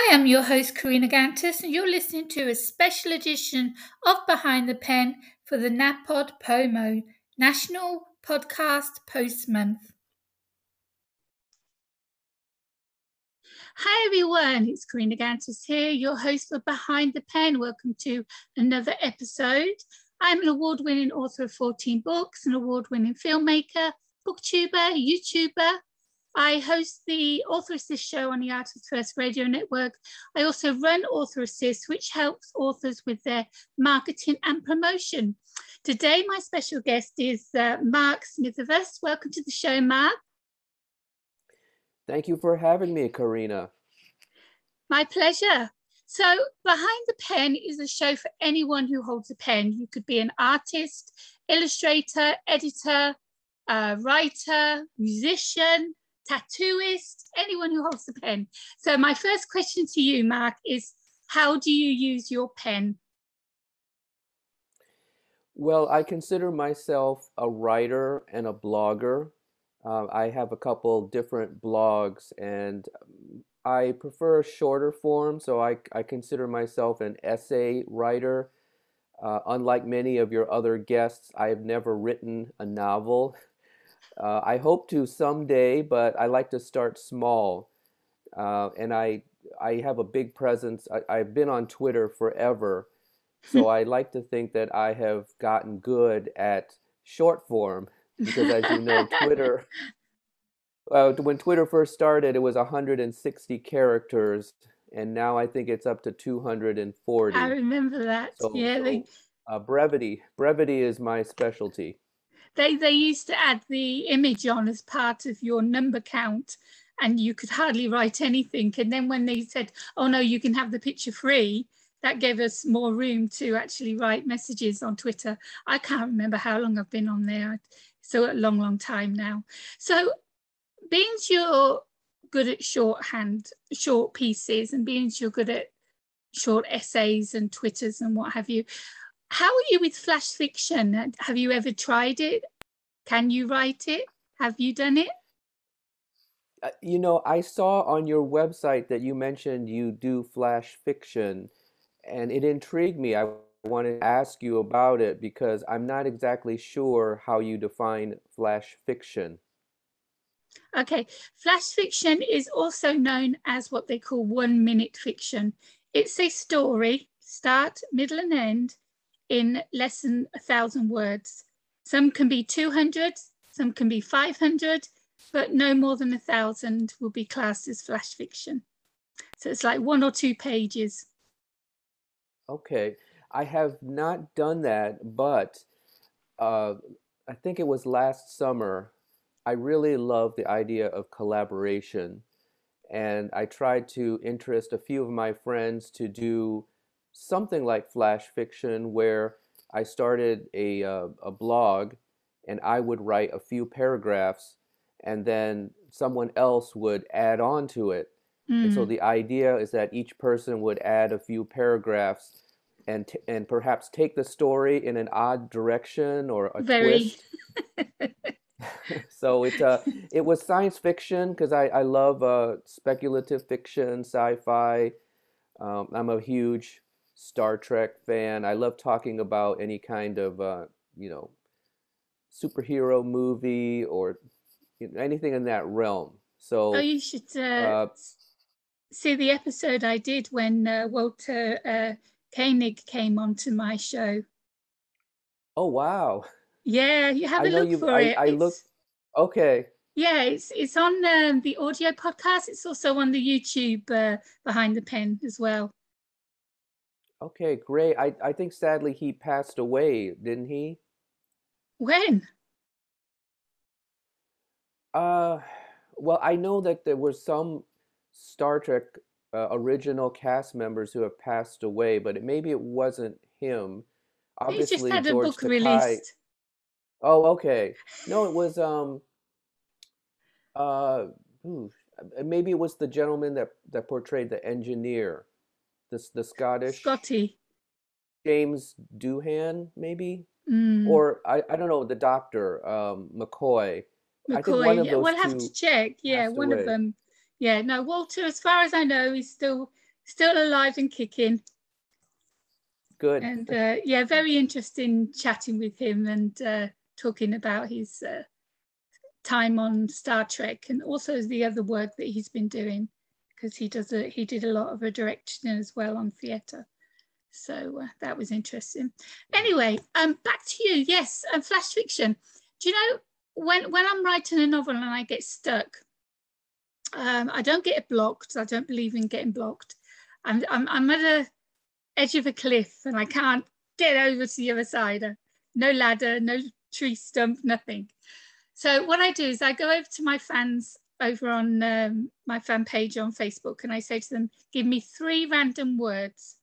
Hi, I'm your host, Karina Gantus, and you're listening to a special edition of Behind the Pen for the NAPOD POMO, National Podcast Post Month. Hi, everyone. It's Karina Gantus here, your host for Behind the Pen. Welcome to another episode. I'm an award winning author of 14 books, an award winning filmmaker, booktuber, YouTuber, I host the Author Assist show on the Artists First Radio Network. I also run Author Assist, which helps authors with their marketing and promotion. Today, my special guest is uh, Mark Smithervus. Welcome to the show, Mark. Thank you for having me, Karina. My pleasure. So, Behind the Pen is a show for anyone who holds a pen. You could be an artist, illustrator, editor, uh, writer, musician, tattooist, anyone who holds a pen. So my first question to you, Mark, is how do you use your pen? Well, I consider myself a writer and a blogger. Uh, I have a couple different blogs and I prefer a shorter form, so I, I consider myself an essay writer. Uh, unlike many of your other guests, I have never written a novel. Uh, I hope to someday, but I like to start small. Uh, and I, I have a big presence. I, have been on Twitter forever. So I like to think that I have gotten good at short form because, as you know, Twitter, uh, when Twitter first started, it was 160 characters. And now I think it's up to 240. I remember that. So, yeah. They... uh, brevity. Brevity is my specialty they they used to add the image on as part of your number count and you could hardly write anything. And then when they said oh no you can have the picture free that gave us more room to actually write messages on twitter. I can't remember how long i've been on there. So a long long time now. So being you're good at shorthand short pieces and being you're good at short essays and twitters and what have you how are you with flash fiction? Have you ever tried it? Can you write it? Have you done it? Uh, you know, I saw on your website that you mentioned you do flash fiction, and it intrigued me. I wanted to ask you about it because I'm not exactly sure how you define flash fiction. Okay, flash fiction is also known as what they call one minute fiction. It's a story, start, middle, and end, in less than a thousand words. Some can be 200, some can be 500, but no more than a thousand will be classed as flash fiction. So it's like one or two pages. Okay, I have not done that, but uh, I think it was last summer. I really love the idea of collaboration. And I tried to interest a few of my friends to do something like flash fiction where I started a, uh, a blog and I would write a few paragraphs and then someone else would add on to it. Mm. And so mm. the idea is that each person would add a few paragraphs and t- and perhaps take the story in an odd direction or a Very. twist. so it uh, it was science fiction because I I love uh, speculative fiction, sci-fi. Um, I'm a huge Star Trek fan. I love talking about any kind of uh, you know superhero movie or you know, anything in that realm. So oh, you should uh, uh, see the episode I did when uh, Walter uh, Koenig came onto my show. Oh wow! Yeah, you have a look for I, it. I look. Okay. Yeah, it's it's on um, the audio podcast. It's also on the YouTube uh, behind the pen as well. Okay, great. I, I think sadly he passed away, didn't he? When? Uh, well, I know that there were some Star Trek uh, original cast members who have passed away, but it, maybe it wasn't him. Obviously, he just had George a book Takei. released. Oh, okay. No, it was um. Uh, ooh, maybe it was the gentleman that that portrayed the engineer the the Scottish Scotty James Doohan, maybe, mm. or I, I don't know the doctor um, McCoy. McCoy, yeah, we'll have to check. Yeah, one away. of them. Yeah, no, Walter. As far as I know, is still still alive and kicking. Good. And uh, yeah, very interesting chatting with him and uh, talking about his uh, time on Star Trek and also the other work that he's been doing because he does a he did a lot of a direction as well on theatre. So uh, that was interesting. Anyway, um, back to you. Yes, um, flash fiction. Do you know when when I'm writing a novel and I get stuck, um, I don't get blocked. I don't believe in getting blocked. I'm, I'm, I'm at the edge of a cliff and I can't get over to the other side. No ladder, no tree stump, nothing. So what I do is I go over to my fans over on um, my fan page on Facebook and I say to them, give me three random words.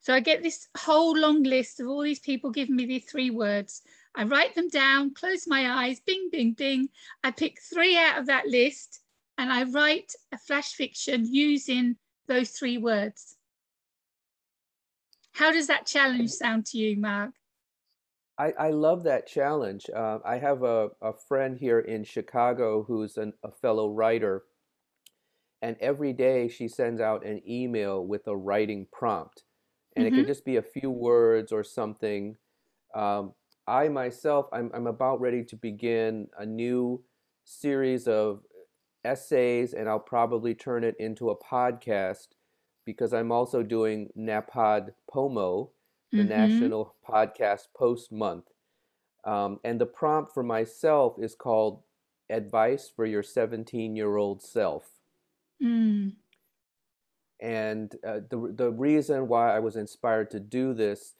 So I get this whole long list of all these people giving me these three words. I write them down, close my eyes, bing, bing, bing. I pick three out of that list and I write a flash fiction using those three words. How does that challenge sound to you, Mark? I, I love that challenge. Uh, I have a, a friend here in Chicago who's an, a fellow writer, and every day she sends out an email with a writing prompt. And mm-hmm. it can just be a few words or something. Um, I myself, I'm, I'm about ready to begin a new series of essays, and I'll probably turn it into a podcast because I'm also doing NAPOD POMO, the mm-hmm. National Podcast Post Month. Um, and the prompt for myself is called Advice for Your 17 Year Old Self. Mm. And uh, the, the reason why I was inspired to do this,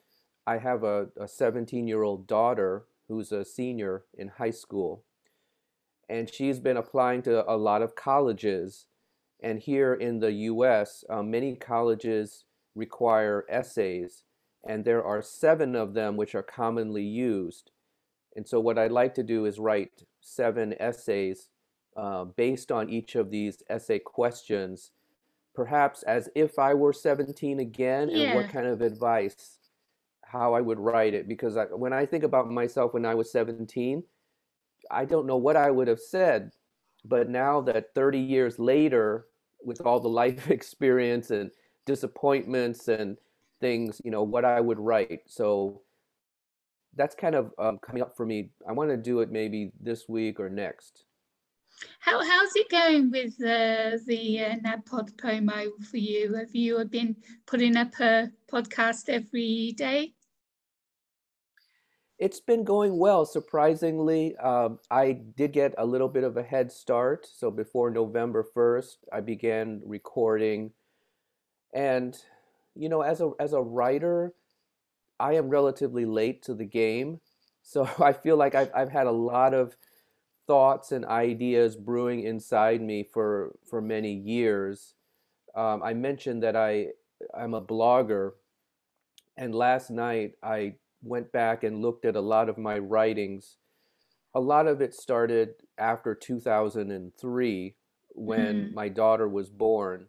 I have a 17 year old daughter who's a senior in high school and she's been applying to a lot of colleges. And here in the US, uh, many colleges require essays, and there are seven of them which are commonly used. And so, what I'd like to do is write seven essays uh, based on each of these essay questions, perhaps as if I were 17 again, yeah. and what kind of advice, how I would write it. Because I, when I think about myself when I was 17, I don't know what I would have said, but now that 30 years later, with all the life experience and disappointments and things, you know, what I would write. So that's kind of um, coming up for me. I want to do it maybe this week or next. How how's it going with uh, the uh, NAPOD promo for you? Have you been putting up a podcast every day? It's been going well, surprisingly. Um, I did get a little bit of a head start. So before November 1st, I began recording. And, you know, as a, as a writer, I am relatively late to the game. So I feel like I've, I've had a lot of thoughts and ideas brewing inside me for, for many years. Um, I mentioned that I, I'm a blogger. And last night I went back and looked at a lot of my writings, a lot of it started after 2003 when mm-hmm. my daughter was born.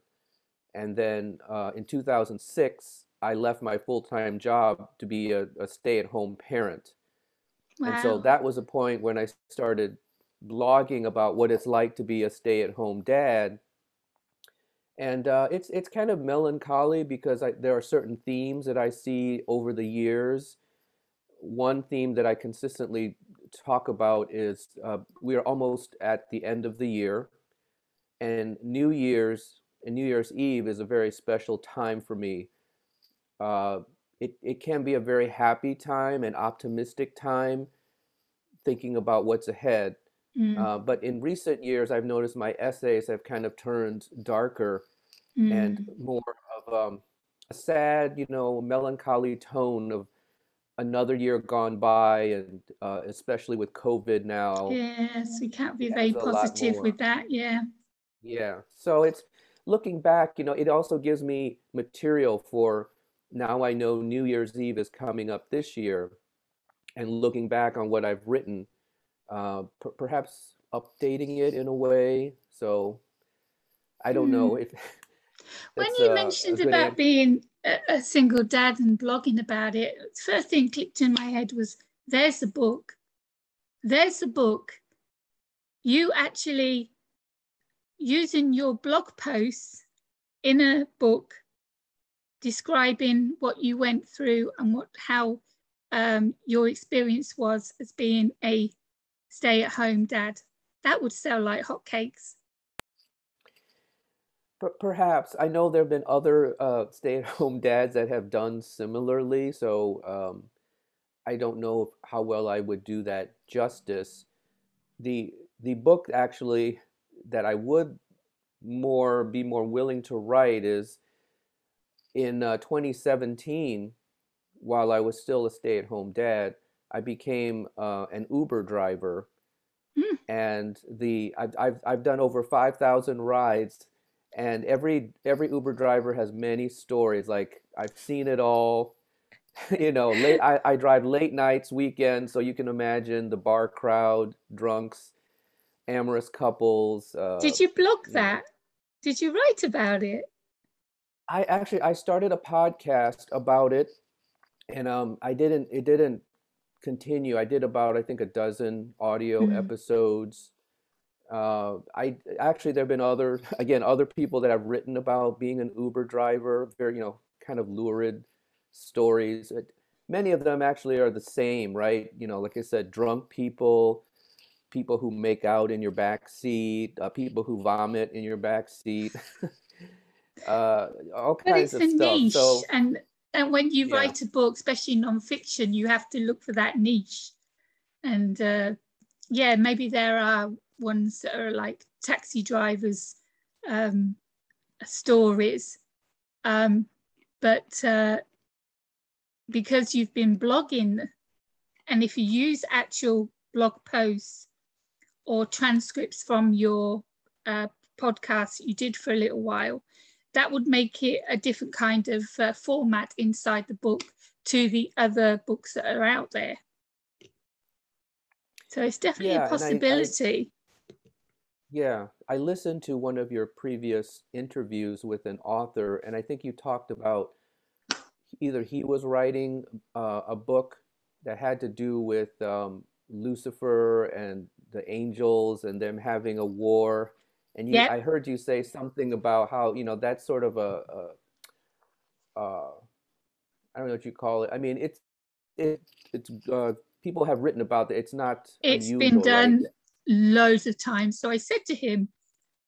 And then uh, in 2006, I left my full time job to be a, a stay at home parent. Wow. And so that was a point when I started blogging about what it's like to be a stay at home dad. And uh, it's it's kind of melancholy because I, there are certain themes that I see over the years one theme that I consistently talk about is uh, we are almost at the end of the year, and New Year's and New Year's Eve is a very special time for me. Uh, it, it can be a very happy time and optimistic time, thinking about what's ahead. Mm. Uh, but in recent years, I've noticed my essays have kind of turned darker mm. and more of um, a sad, you know, melancholy tone of another year gone by, and uh, especially with COVID now. Yes, we can't be very positive with that. Yeah. Yeah. So it's looking back, you know, it also gives me material for now I know New Year's Eve is coming up this year, and looking back on what I've written, uh, p- perhaps updating it in a way. So I don't mm. know if. when you uh, mentioned about being a, single dad and blogging about it, first thing clicked in my head was there's the book. There's the book. You actually using your blog posts in a book describing what you went through and what how um, your experience was as being a stay-at-home dad. That would sell like hotcakes. Perhaps I know there have been other uh, stay-at-home dads that have done similarly, so um, I don't know how well I would do that justice. the The book actually that I would more be more willing to write is in uh, 2017, while I was still a stay-at-home dad, I became uh, an Uber driver, Mm. and the I've I've, I've done over 5,000 rides and every every Uber driver has many stories. Like I've seen it all. you know, late I, I drive late nights, weekends, so you can imagine the bar crowd, drunks, amorous couples. Uh, Did you blog you know. that? Did you write about it? I actually I started a podcast about it, and um I didn't it didn't continue. I did about I think a dozen audio Mm. episodes. Uh, I actually there have been other again other people that have written about being an Uber driver, very you know kind of lurid stories. It, many of them actually are the same, right? You know, like I said, drunk people, people who make out in your back seat, uh, people who vomit in your back seat, uh, all But kinds it's of a stuff. niche, So and and when you yeah, write a book, especially non-fiction, you have to look for that niche. And uh, yeah, maybe there are ones that are like taxi drivers um, stories, um, but uh, because you've been blogging, and if you use actual blog posts or transcripts from your uh, podcast you did for a little while, that would make it a different kind of uh, format inside the book to the other books that are out there. So it's definitely a yeah, I, I possibility. Yeah, I listened to one of your previous interviews with an author, and I think you talked about either he was writing uh, a book that had to do with um, Lucifer and the angels and them having a war. And you, Yep. I heard you say something about how, you know, that's sort of a, a, uh, I don't know what you call it. I mean, it's it it's uh, people have written about it. It's not It's been unusual, right? done loads of times. So I said to him,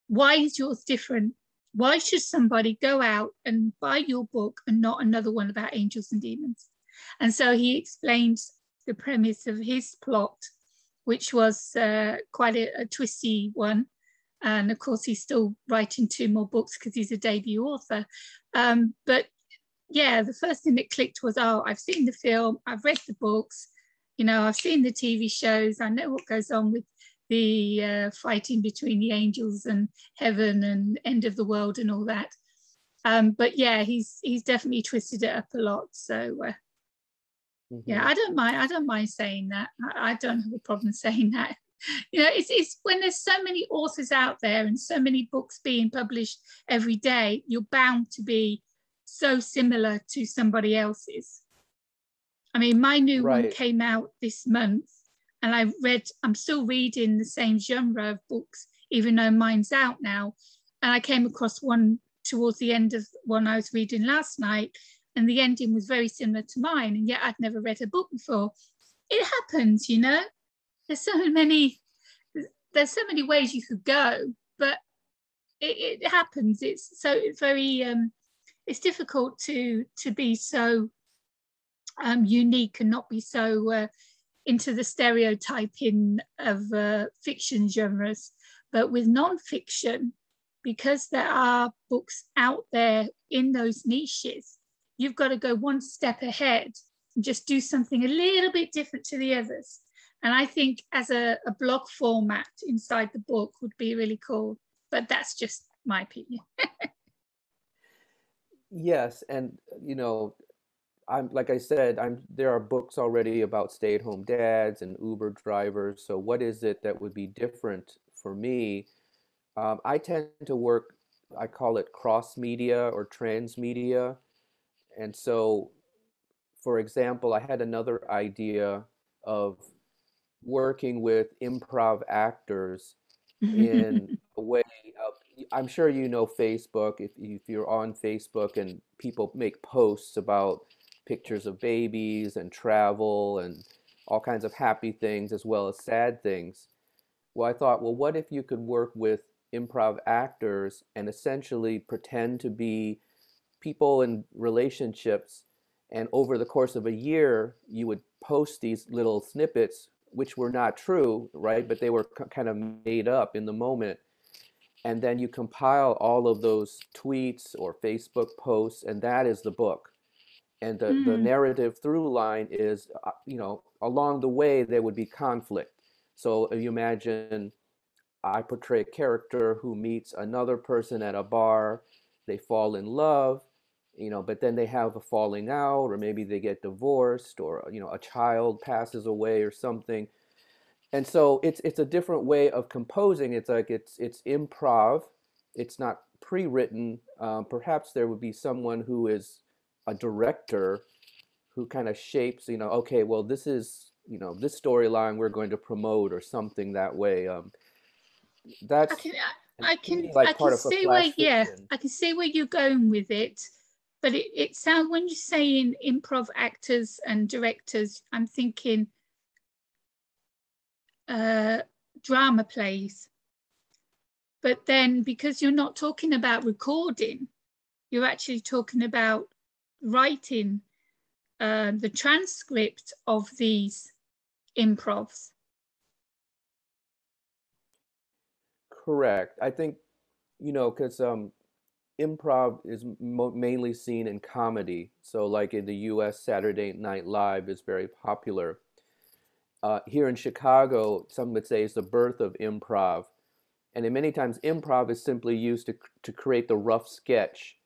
Why is yours different? Why should somebody go out and buy your book and not another one about angels and demons? And so he explained the premise of his plot, which was uh, quite a, a twisty one. And of course, he's still writing two more books because he's a debut author. Um, but yeah, the first thing that clicked was, oh, I've seen the film, I've read the books, you know, I've seen the TV shows, I know what goes on with the uh, fighting between the angels and heaven and end of the world and all that. Um, but yeah, he's he's definitely twisted it up a lot. So uh, yeah, hmm I don't mind. I don't mind saying that. I, I don't have a problem saying that. You know, it's it's when there's so many authors out there and so many books being published every day, you're bound to be so similar to somebody else's. I mean, my new one came out this month, and I read, I'm still reading the same genre of books, even though mine's out now. And I came across one towards the end of one I was reading last night, and the ending was very similar to mine, and yet I'd never read a book before. It happens, you know. There's so many, there's so many ways you could go, but it, it happens. It's so very, um, it's difficult to to be so um, unique and not be so uh, into the stereotyping of uh, fiction genres. But with non-fiction, because there are books out there in those niches, you've got to go one step ahead and just do something a little bit different to the others. And I think as a, a blog format inside the book would be really cool. But that's just my opinion. Yes, and you know, I'm like I said, I'm there are books already about stay-at-home dads and Uber drivers. So what is it that would be different for me? Um, I tend to work, I call it cross media or transmedia. And so, for example, I had another idea of working with improv actors in a way of I'm sure you know Facebook. If, if you're on Facebook and people make posts about pictures of babies and travel and all kinds of happy things as well as sad things. Well, I thought, well, what if you could work with improv actors and essentially pretend to be people and relationships and over the course of a year you would post these little snippets which were not true right but they were kind of made up in the moment. And then you compile all of those tweets or facebook posts and that is the book. And the, mm. the narrative through line is uh, you know along the way there would be conflict. So you imagine i portray a character who meets another person at a bar they fall in love you know but then they have a falling out or maybe they get divorced or you know a child passes away or something. And so it's it's a different way of composing. It's like it's it's improv. It's not pre-written. Um, perhaps there would be someone who is a director who kind of shapes you know okay well this is you know this storyline we're going to promote or something that way um, that's I can, I can, like I can see where, yeah, I can see where you're going with it but it, it sounds when you're saying improv actors and directors i'm thinking uh, drama plays. But then because you're not talking about recording you're actually talking about writing uh, the transcript of these improvs. Correct. I think you know because um improv is mainly seen in comedy. So, like in the U.S., Saturday Night Live is very popular. Uh, here in Chicago, some would say is the birth of improv, and in many times improv is simply used to to create the rough sketch,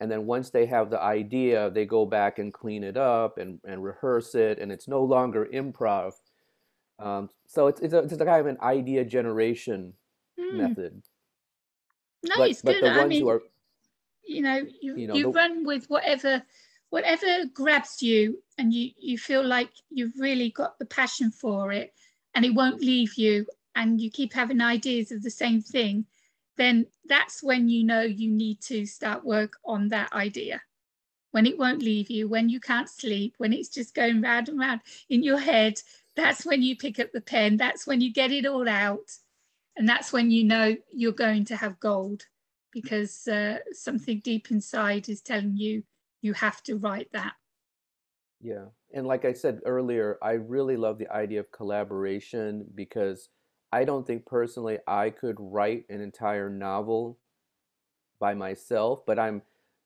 and then once they have the idea, they go back and clean it up and, and rehearse it, and it's no longer improv. Um, so it's it's a, it's a kind of an idea generation mm. method. Nice, but, but the ones I mean, who are you know you, you, know, you the... run with whatever whatever grabs you and you you feel like you've really got the passion for it and it won't leave you and you keep having ideas of the same thing then that's when you know you need to start work on that idea. When it won't leave you when you can't sleep when it's just going round and round in your head that's when you pick up the pen that's when you get it all out and that's when you know you're going to have gold because uh, something deep inside is telling you you have to write that. Yeah. And like I said earlier, I really love the idea of collaboration because I don't think personally I could write an entire novel by myself, but I'm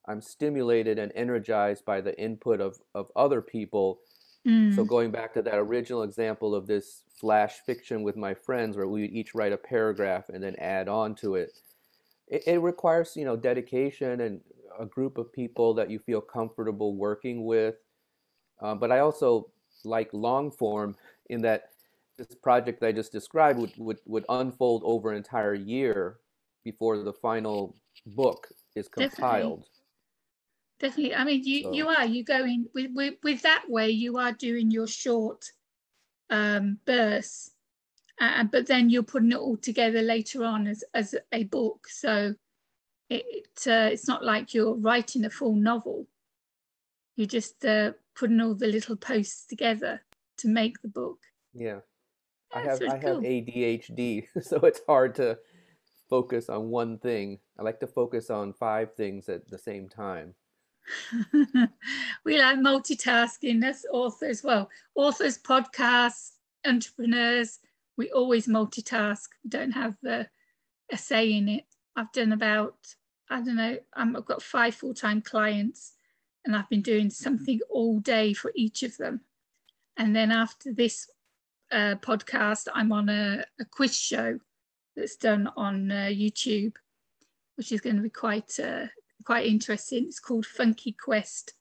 I'm stimulated and energized by the input of, of other people. Mm. So going back to that original example of this flash fiction with my friends where we would each write a paragraph and then add on to it it, it requires you know dedication and a group of people that you feel comfortable working with. Uh, but I also like long form in that this project that I just described would, would, would unfold over an entire year before the final book is compiled. Definitely. Definitely. I mean, you, so. you are, you going with, with, with that way, you are doing your short um, bursts uh, but then you're putting it all together later on as, as a book. So it, uh, it's not like you're writing a full novel. You're just uh, putting all the little posts together to make the book. Yeah, I have I cool. have ADHD, so it's hard to focus on one thing. I like to focus on five things at the same time. we like multitasking. That's authors. Well, authors, podcasts, entrepreneurs, we always multitask. We don't have the a say in it. I've done about, I don't know, i have got five full-time clients and I've been doing something all day for each of them. And then after this uh, podcast, I'm on a, a, quiz show that's done on uh, YouTube, which is going to be quite uh, quite interesting. It's called Funky Quest.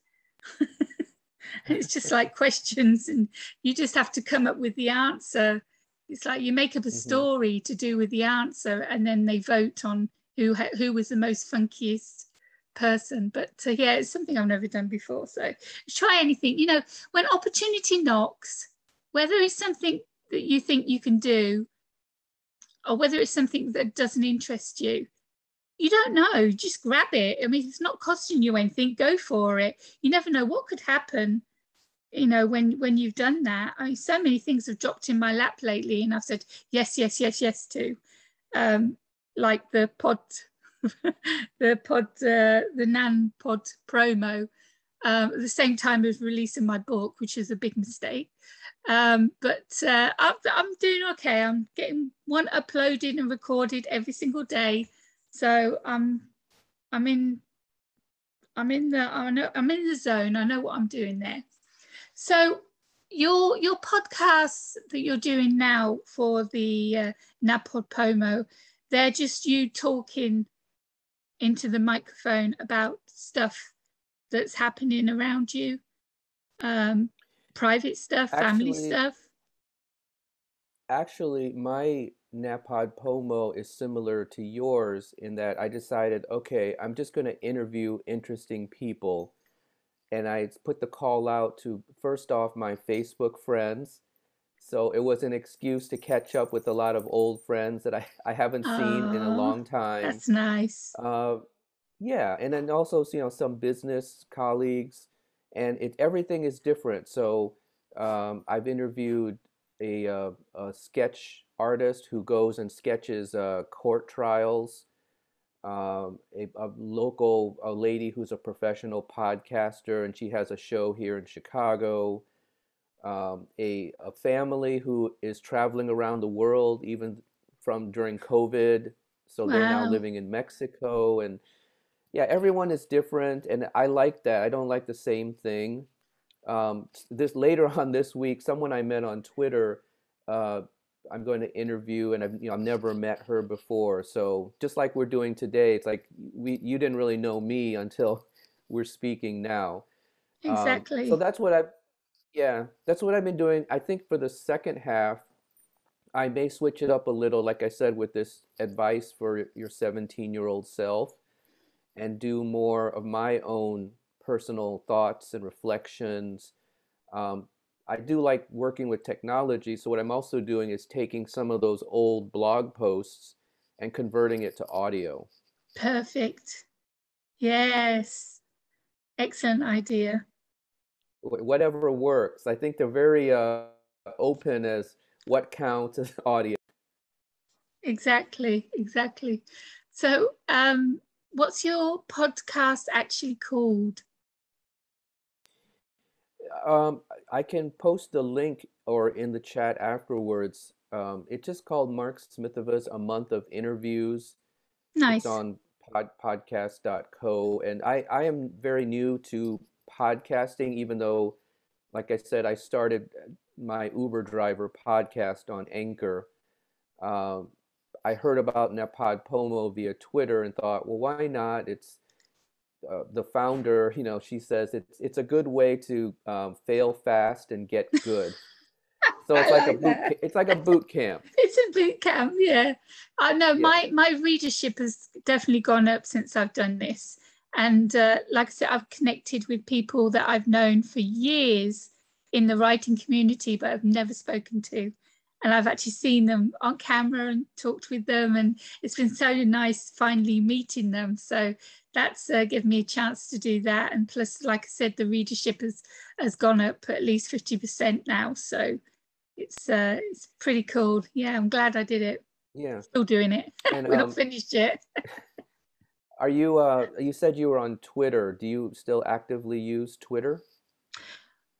it's just like questions, and you just have to come up with the answer it's like you make up a mm-hmm. story mm-hmm. to do with the answer and then they vote on who who was the most funkiest person but uh, yeah it's something i've never done before so try anything you know when opportunity knocks whether it's something that you think you can do or whether it's something that doesn't interest you you don't know. Just grab it. I mean, it's not costing you anything. Go for it. You never know what could happen. You know, when when you've done that. I mean, so many things have dropped in my lap lately, and I've said yes, yes, yes, yes to, um, like the pod, the pod, uh, the Nan Pod promo. Um, at the same time as releasing my book, which is a big mistake. Um, but uh, I'm, I'm doing okay. I'm getting one uploaded and recorded every single day so um, I'm in, I'm in the, I know, I'm in the zone. I know what I'm doing there. So your your podcasts that you're doing now for the uh, NaPodPoMo, they're just you talking into the microphone about stuff that's happening around you, um, private stuff, family stuff. actually, my NaPodPoMo is similar to yours in that I decided, okay, I'm just going to interview interesting people. And I put the call out to first off my Facebook friends. So it was an excuse to catch up with a lot of old friends that I, I haven't seen in a Oh, long time. that's nice. Uh, yeah, and then also, you know, some business colleagues, and it everything is different. So um, I've interviewed a, uh, a sketch artist who goes and sketches uh, court trials, um, a, a local a lady who's a professional podcaster, and she has a show here in Chicago. Um, a, a family who is traveling around the world, even from during COVID. So they're now living in Mexico, and yeah, everyone is different, and I like that. I don't like the same thing. Um, this later on this week, someone I met on Twitter, uh, I'm going to interview, and I've you know I've never met her before. So just like we're doing today, it's like we you didn't really know me until we're speaking now. Um, so that's what I yeah, that's what I've been doing. I think for the second half, I may switch it up a little, like I said, with this advice for your 17-year-old self and do more of my own personal thoughts and reflections. Um, I do like working with technology, so what I'm also doing is taking some of those old blog posts and converting it to audio. Perfect. Yes. Excellent idea. Whatever works. I think they're very uh, open as what counts as audio. Exactly. Exactly. So, um, what's your podcast actually called? Um, I can post the link or in the chat afterwards. Um, it's just called Mark Smithova's A Month of Interviews. It's Nice. on pod, podcast.co. And I, I am very new to podcasting, even though, like I said, I started my Uber driver podcast on Anchor. Um, I heard about NaPodPoMo via Twitter and thought, well, why not? It's uh, the founder, you know, she says it's it's a good way to um, fail fast and get good. So it's I like a boot, that. it's like a boot camp. It's a boot camp, yeah. I know Yeah. my my readership has definitely gone up since I've done this. And uh, like I said, I've connected with people that I've known for years in the writing community, but I've never spoken to. And I've actually seen them on camera and talked with them, and it's been so nice finally meeting them. So that's uh, given me a chance to do that. And plus, like I said, the readership has has gone up at least fifty percent now. So it's uh, it's pretty cool. Yeah, I'm glad I did it. Yeah. Still doing it. And We're not um, finished yet. are you uh, you said you were on Twitter. Do you still actively use Twitter?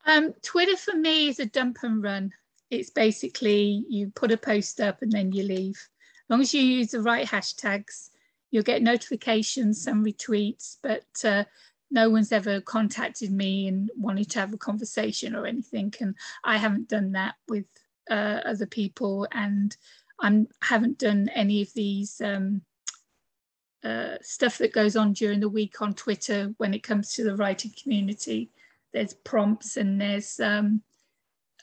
Um, Twitter for me is a dump and run. It's basically you put a post up and then you leave. As long as you use the right hashtags, you'll get notifications, some retweets, but uh, no one's ever contacted me and wanted to have a conversation or anything. And I haven't done that with uh, other people, and I haven't done any of these um, uh, stuff that goes on during the week on Twitter when it comes to the writing community. There's prompts and there's um,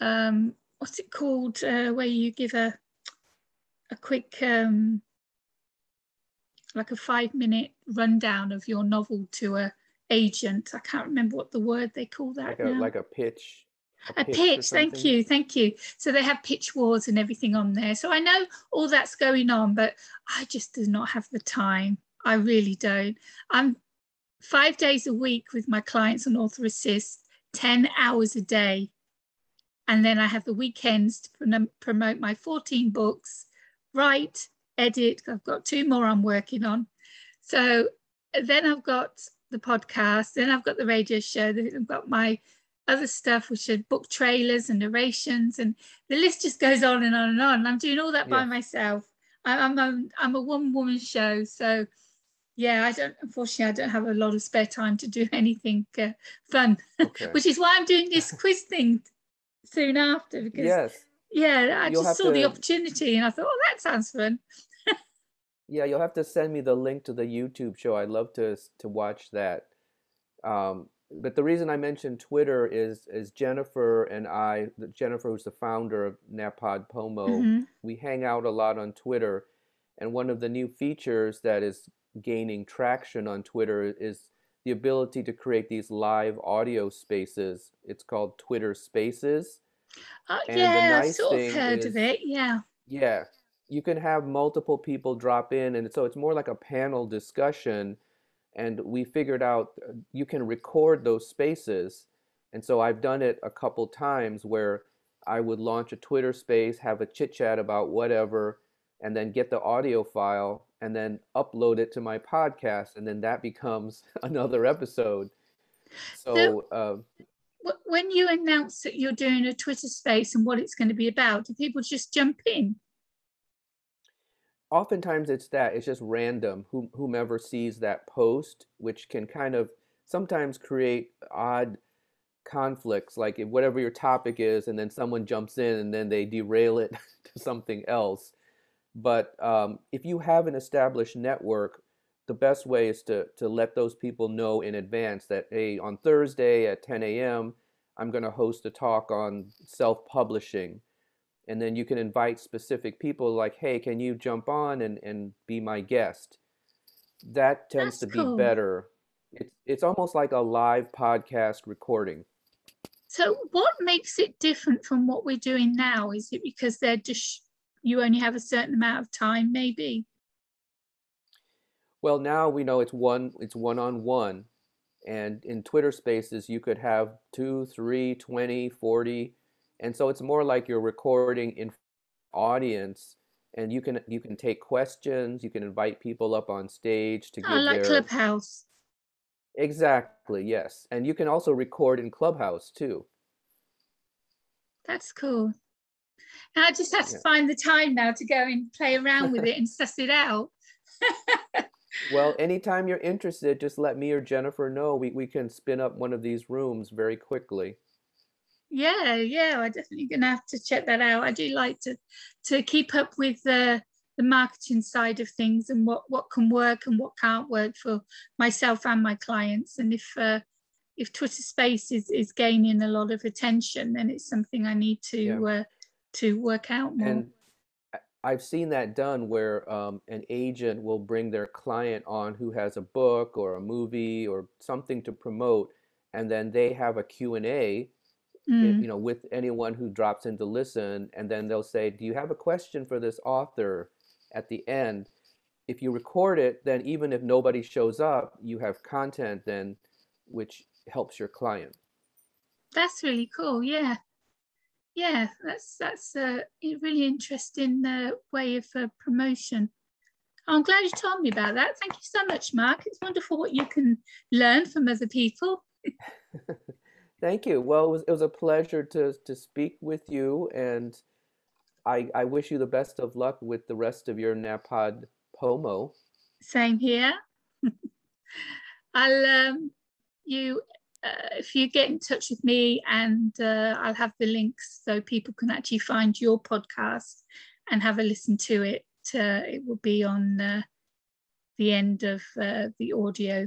um, what's it called uh, where you give a a quick um, like a five minute rundown of your novel to a agent. I can't remember what the word they call Like that a now. like a pitch, a A pitch pitch, thank you, thank you. So they have pitch wars and everything on there. So I know all that's going on, but I just do not have the time. I really don't. I'm five days a week with my clients on Author Assist, 10 hours a day. And then I have the weekends to promote my 14 books, write, edit. I've got two more I'm working on. So then I've got the podcast, then I've got the radio show, then I've got my other stuff, which are book trailers and narrations, and the list just goes on and on and on. I'm doing all that yeah. by myself. I'm a, I'm a one woman show, so yeah, I don't. Unfortunately, I don't have a lot of spare time to do anything uh, fun, okay. which is why I'm doing this quiz thing soon after. Because yes, yeah, I you'll just saw to... the opportunity and I thought, oh, that sounds fun. yeah, you'll have to send me the link to the YouTube show. I'd love to to watch that. Um, but the reason I mentioned Twitter is is Jennifer and I, Jennifer who's the founder of NaPodPoMo, mm-hmm. we hang out a lot on Twitter, and one of the new features that is gaining traction on Twitter is the ability to create these live audio spaces. It's called Twitter Spaces. Uh, yeah, nice sort of heard is, of it. Yeah. Yeah, you can have multiple people drop in, and so it's more like a panel discussion and we figured out uh, you can record those spaces and so i've done it a couple times where i would launch a twitter space have a chit chat about whatever and then get the audio file and then upload it to my podcast and then that becomes another episode so, so uh, when you announce that you're doing a twitter space and what it's going to be about do people just jump in? Oftentimes it's that it's just random whomever sees that post which can kind of sometimes create odd conflicts like if whatever your topic is and then someone jumps in and then they derail it to something else. But um, if you have an established network the best way is to to let those people know in advance that hey on thursday at 10 a.m i'm going to host a talk on self-publishing. And then you can invite specific people like hey can you jump on and, and be my guest? That tends That's to cool. be better. It's, it's almost like a live podcast recording. So what makes it different from what we're doing now? Is it because they're just you only have a certain amount of time maybe well now we know it's one it's one on one and in twitter spaces you could have two three 20 40 and so it's more like you're recording in audience and you can you can take questions you can invite people up on stage to oh, give like their... clubhouse. Exactly yes and you can also record in clubhouse too. That's cool. And i just have to yeah. find the time now to go and play around with it and suss it out well anytime you're interested just let me or jennifer know we, we can spin up one of these rooms very quickly. Yeah yeah i definitely gonna have to check that out. I do like to to keep up with the the marketing side of things and what what can work and what can't work for myself and my clients. And if uh, if twitter space is is gaining a lot of attention then it's something i need to yeah. uh, to work out more. And I've seen that done where um, an agent will bring their client on who has a book or a movie or something to promote, and then they have a Q&A mm. you know, with anyone who drops in to listen, and then they'll say, "Do you have a question for this author?" At the end, if you record it, then even if nobody shows up, you have content then, which helps your client. That's really cool. Yeah, yeah, that's that's a really interesting uh, way of uh, promotion. I'm glad you told me about that. Thank you so much, Mark. It's wonderful what you can learn from other people. Thank you. Well, it was, it was a pleasure to, to speak with you, and I, I wish you the best of luck with the rest of your Napod Pomo. Same here. I'll um, you uh, if you get in touch with me, and uh, I'll have the links so people can actually find your podcast and have a listen to it. Uh, it will be on uh, the end of uh, the audio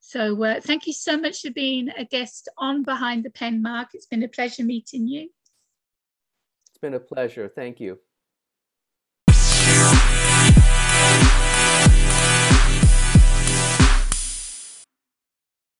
so uh, thank you so much for being a guest on Behind the Pen, Mark. It's been a pleasure meeting you. It's been a pleasure. Thank you.